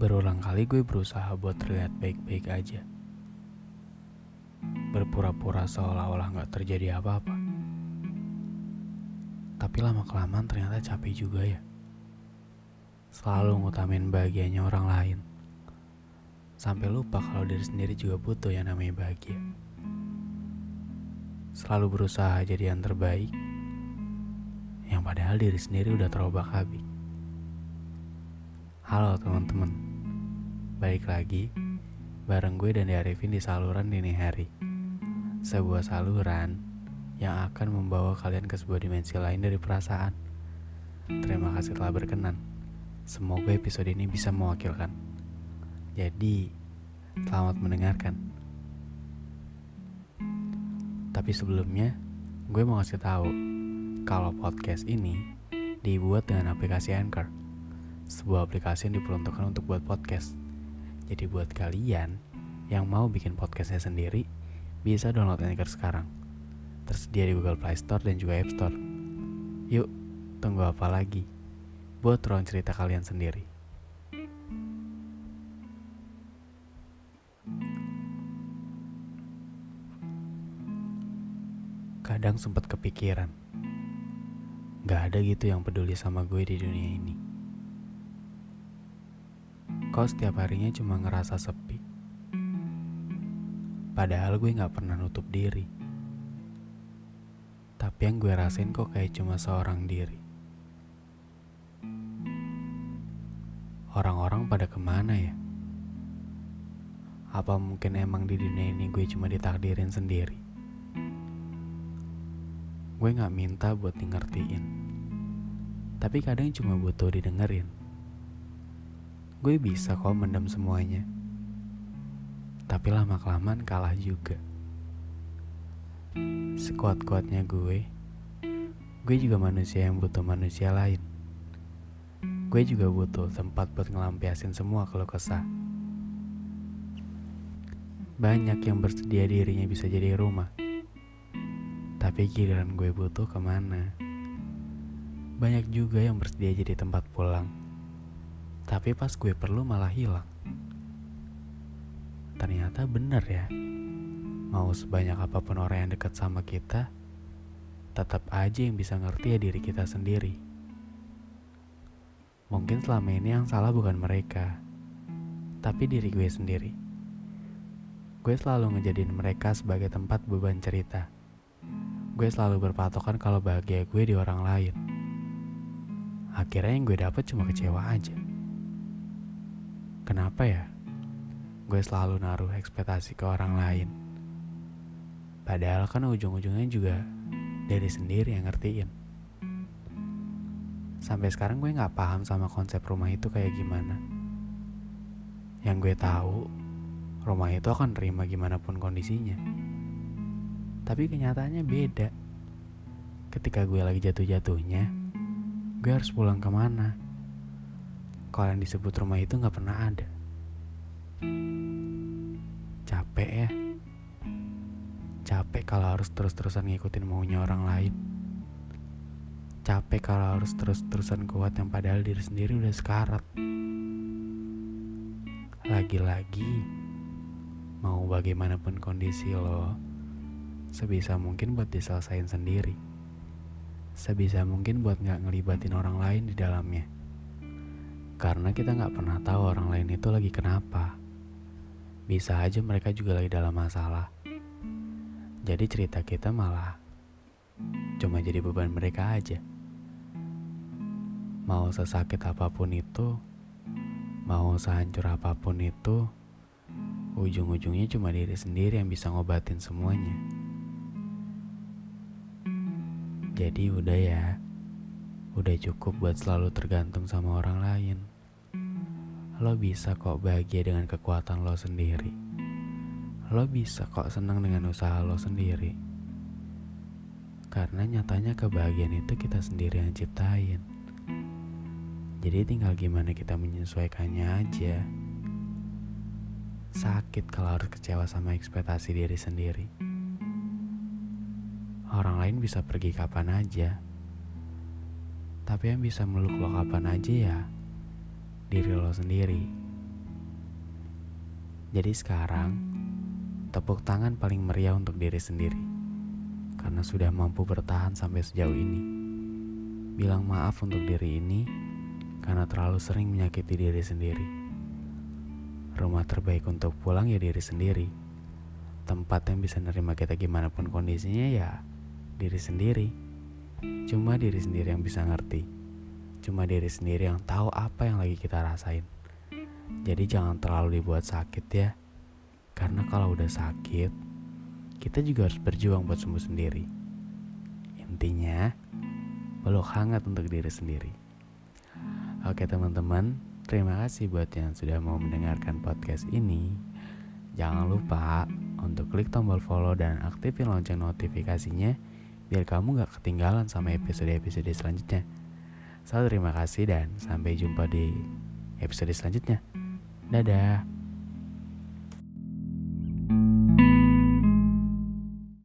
Berulang kali gue berusaha buat terlihat baik-baik aja. Berpura-pura seolah-olah gak terjadi apa-apa. Tapi lama-kelamaan ternyata capek juga ya. Selalu ngutamin bahagianya orang lain. Sampai lupa kalau diri sendiri juga butuh yang namanya bahagia. Selalu berusaha jadi yang terbaik. Yang padahal diri sendiri udah terobak habis. Halo teman-teman, balik lagi bareng gue dan Arifin di saluran dini hari. Sebuah saluran yang akan membawa kalian ke sebuah dimensi lain dari perasaan. Terima kasih telah berkenan. Semoga episode ini bisa mewakilkan. Jadi, selamat mendengarkan. Tapi sebelumnya, gue mau kasih tahu kalau podcast ini dibuat dengan aplikasi Anchor sebuah aplikasi yang diperuntukkan untuk buat podcast. Jadi buat kalian yang mau bikin podcastnya sendiri, bisa download Anchor sekarang. Tersedia di Google Play Store dan juga App Store. Yuk, tunggu apa lagi? Buat ruang cerita kalian sendiri. Kadang sempat kepikiran, gak ada gitu yang peduli sama gue di dunia ini. Kau setiap harinya cuma ngerasa sepi. Padahal gue gak pernah nutup diri. Tapi yang gue rasain kok kayak cuma seorang diri. Orang-orang pada ke mana ya? Apa mungkin emang di dunia ini gue cuma ditakdirin sendiri? Gue gak minta buat di ngertiin. Tapi kadang cuma butuh didengerin gue bisa kok mendem semuanya. Tapi lama-kelamaan kalah juga. Sekuat-kuatnya gue, gue juga manusia yang butuh manusia lain. Gue juga butuh tempat buat ngelampiasin semua kalau kesah. Banyak yang bersedia dirinya bisa jadi rumah. Tapi giliran gue butuh ke mana? Banyak juga yang bersedia jadi tempat pulang tapi pas gue perlu malah hilang. Ternyata bener ya. Mau sebanyak apa pun orang yang dekat sama kita, tetap aja yang bisa ngerti ya diri kita sendiri. Mungkin selama ini yang salah bukan mereka, tapi diri gue sendiri. Gue selalu ngejadiin mereka sebagai tempat beban cerita. Gue selalu berpatokan kalau bahagia gue di orang lain. Akhirnya yang gue dapet cuma kecewa aja. Kenapa ya? Gue selalu naruh ekspektasi ke orang lain. Padahal kan ujung-ujungnya juga dari sendiri yang ngertiin. Sampai sekarang gue gak paham sama konsep rumah itu kayak gimana. Yang gue tahu, rumah itu akan terima gimana pun kondisinya. Tapi kenyataannya beda. Ketika gue lagi jatuh-jatuhnya, gue harus pulang ke mana? Kalau yang disebut rumah itu nggak pernah ada. Capek ya. Capek kalau harus terus-terusan ngikutin maunya orang lain. Capek kalau harus terus-terusan kuat yang padahal diri sendiri udah sekarat. Lagi-lagi, mau bagaimanapun kondisi lo, sebisa mungkin buat diselesain sendiri. Sebisa mungkin buat gak ngelibatin orang lain di dalamnya. Karena kita nggak pernah tahu orang lain itu lagi kenapa. Bisa aja mereka juga lagi dalam masalah. Jadi cerita kita malah cuma jadi beban mereka aja. Mau sesakit apa pun itu, mau sehancur apa pun itu, ujung-ujungnya cuma diri sendiri yang bisa ngobatin semuanya. Jadi udah ya, udah cukup buat selalu tergantung sama orang lain lo bisa kok bahagia dengan kekuatan lo sendiri. Lo bisa kok senang dengan usaha lo sendiri. Karena nyatanya kebahagiaan itu kita sendiri yang ciptain. Jadi tinggal gimana kita menyesuaikannya aja. Sakit kalau harus kecewa sama ekspektasi diri sendiri. Orang lain bisa pergi kapan aja. Tapi yang bisa meluk lo kapan aja ya diri lo sendiri. Jadi sekarang, tepuk tangan paling meriah untuk diri sendiri. Karena sudah mampu bertahan sampai sejauh ini. Bilang maaf untuk diri ini karena terlalu sering menyakiti diri sendiri. Rumah terbaik untuk pulang ya diri sendiri. Tempat yang bisa nerima kita gimana pun kondisinya ya diri sendiri. Cuma diri sendiri yang bisa ngerti. Cuma diri sendiri yang tahu apa yang lagi kita rasain. Jadi jangan terlalu dibuat sakit ya. Karena kalau udah sakit, kita juga harus berjuang buat sembuh sendiri. Intinya, peluk hangat untuk diri sendiri. Oke teman-teman, terima kasih buat yang sudah mau mendengarkan podcast ini. Jangan lupa untuk klik tombol follow dan aktifin lonceng notifikasinya biar kamu gak ketinggalan sama episode-episode selanjutnya. Selalu terima kasih dan sampai jumpa di episode selanjutnya. Dadah.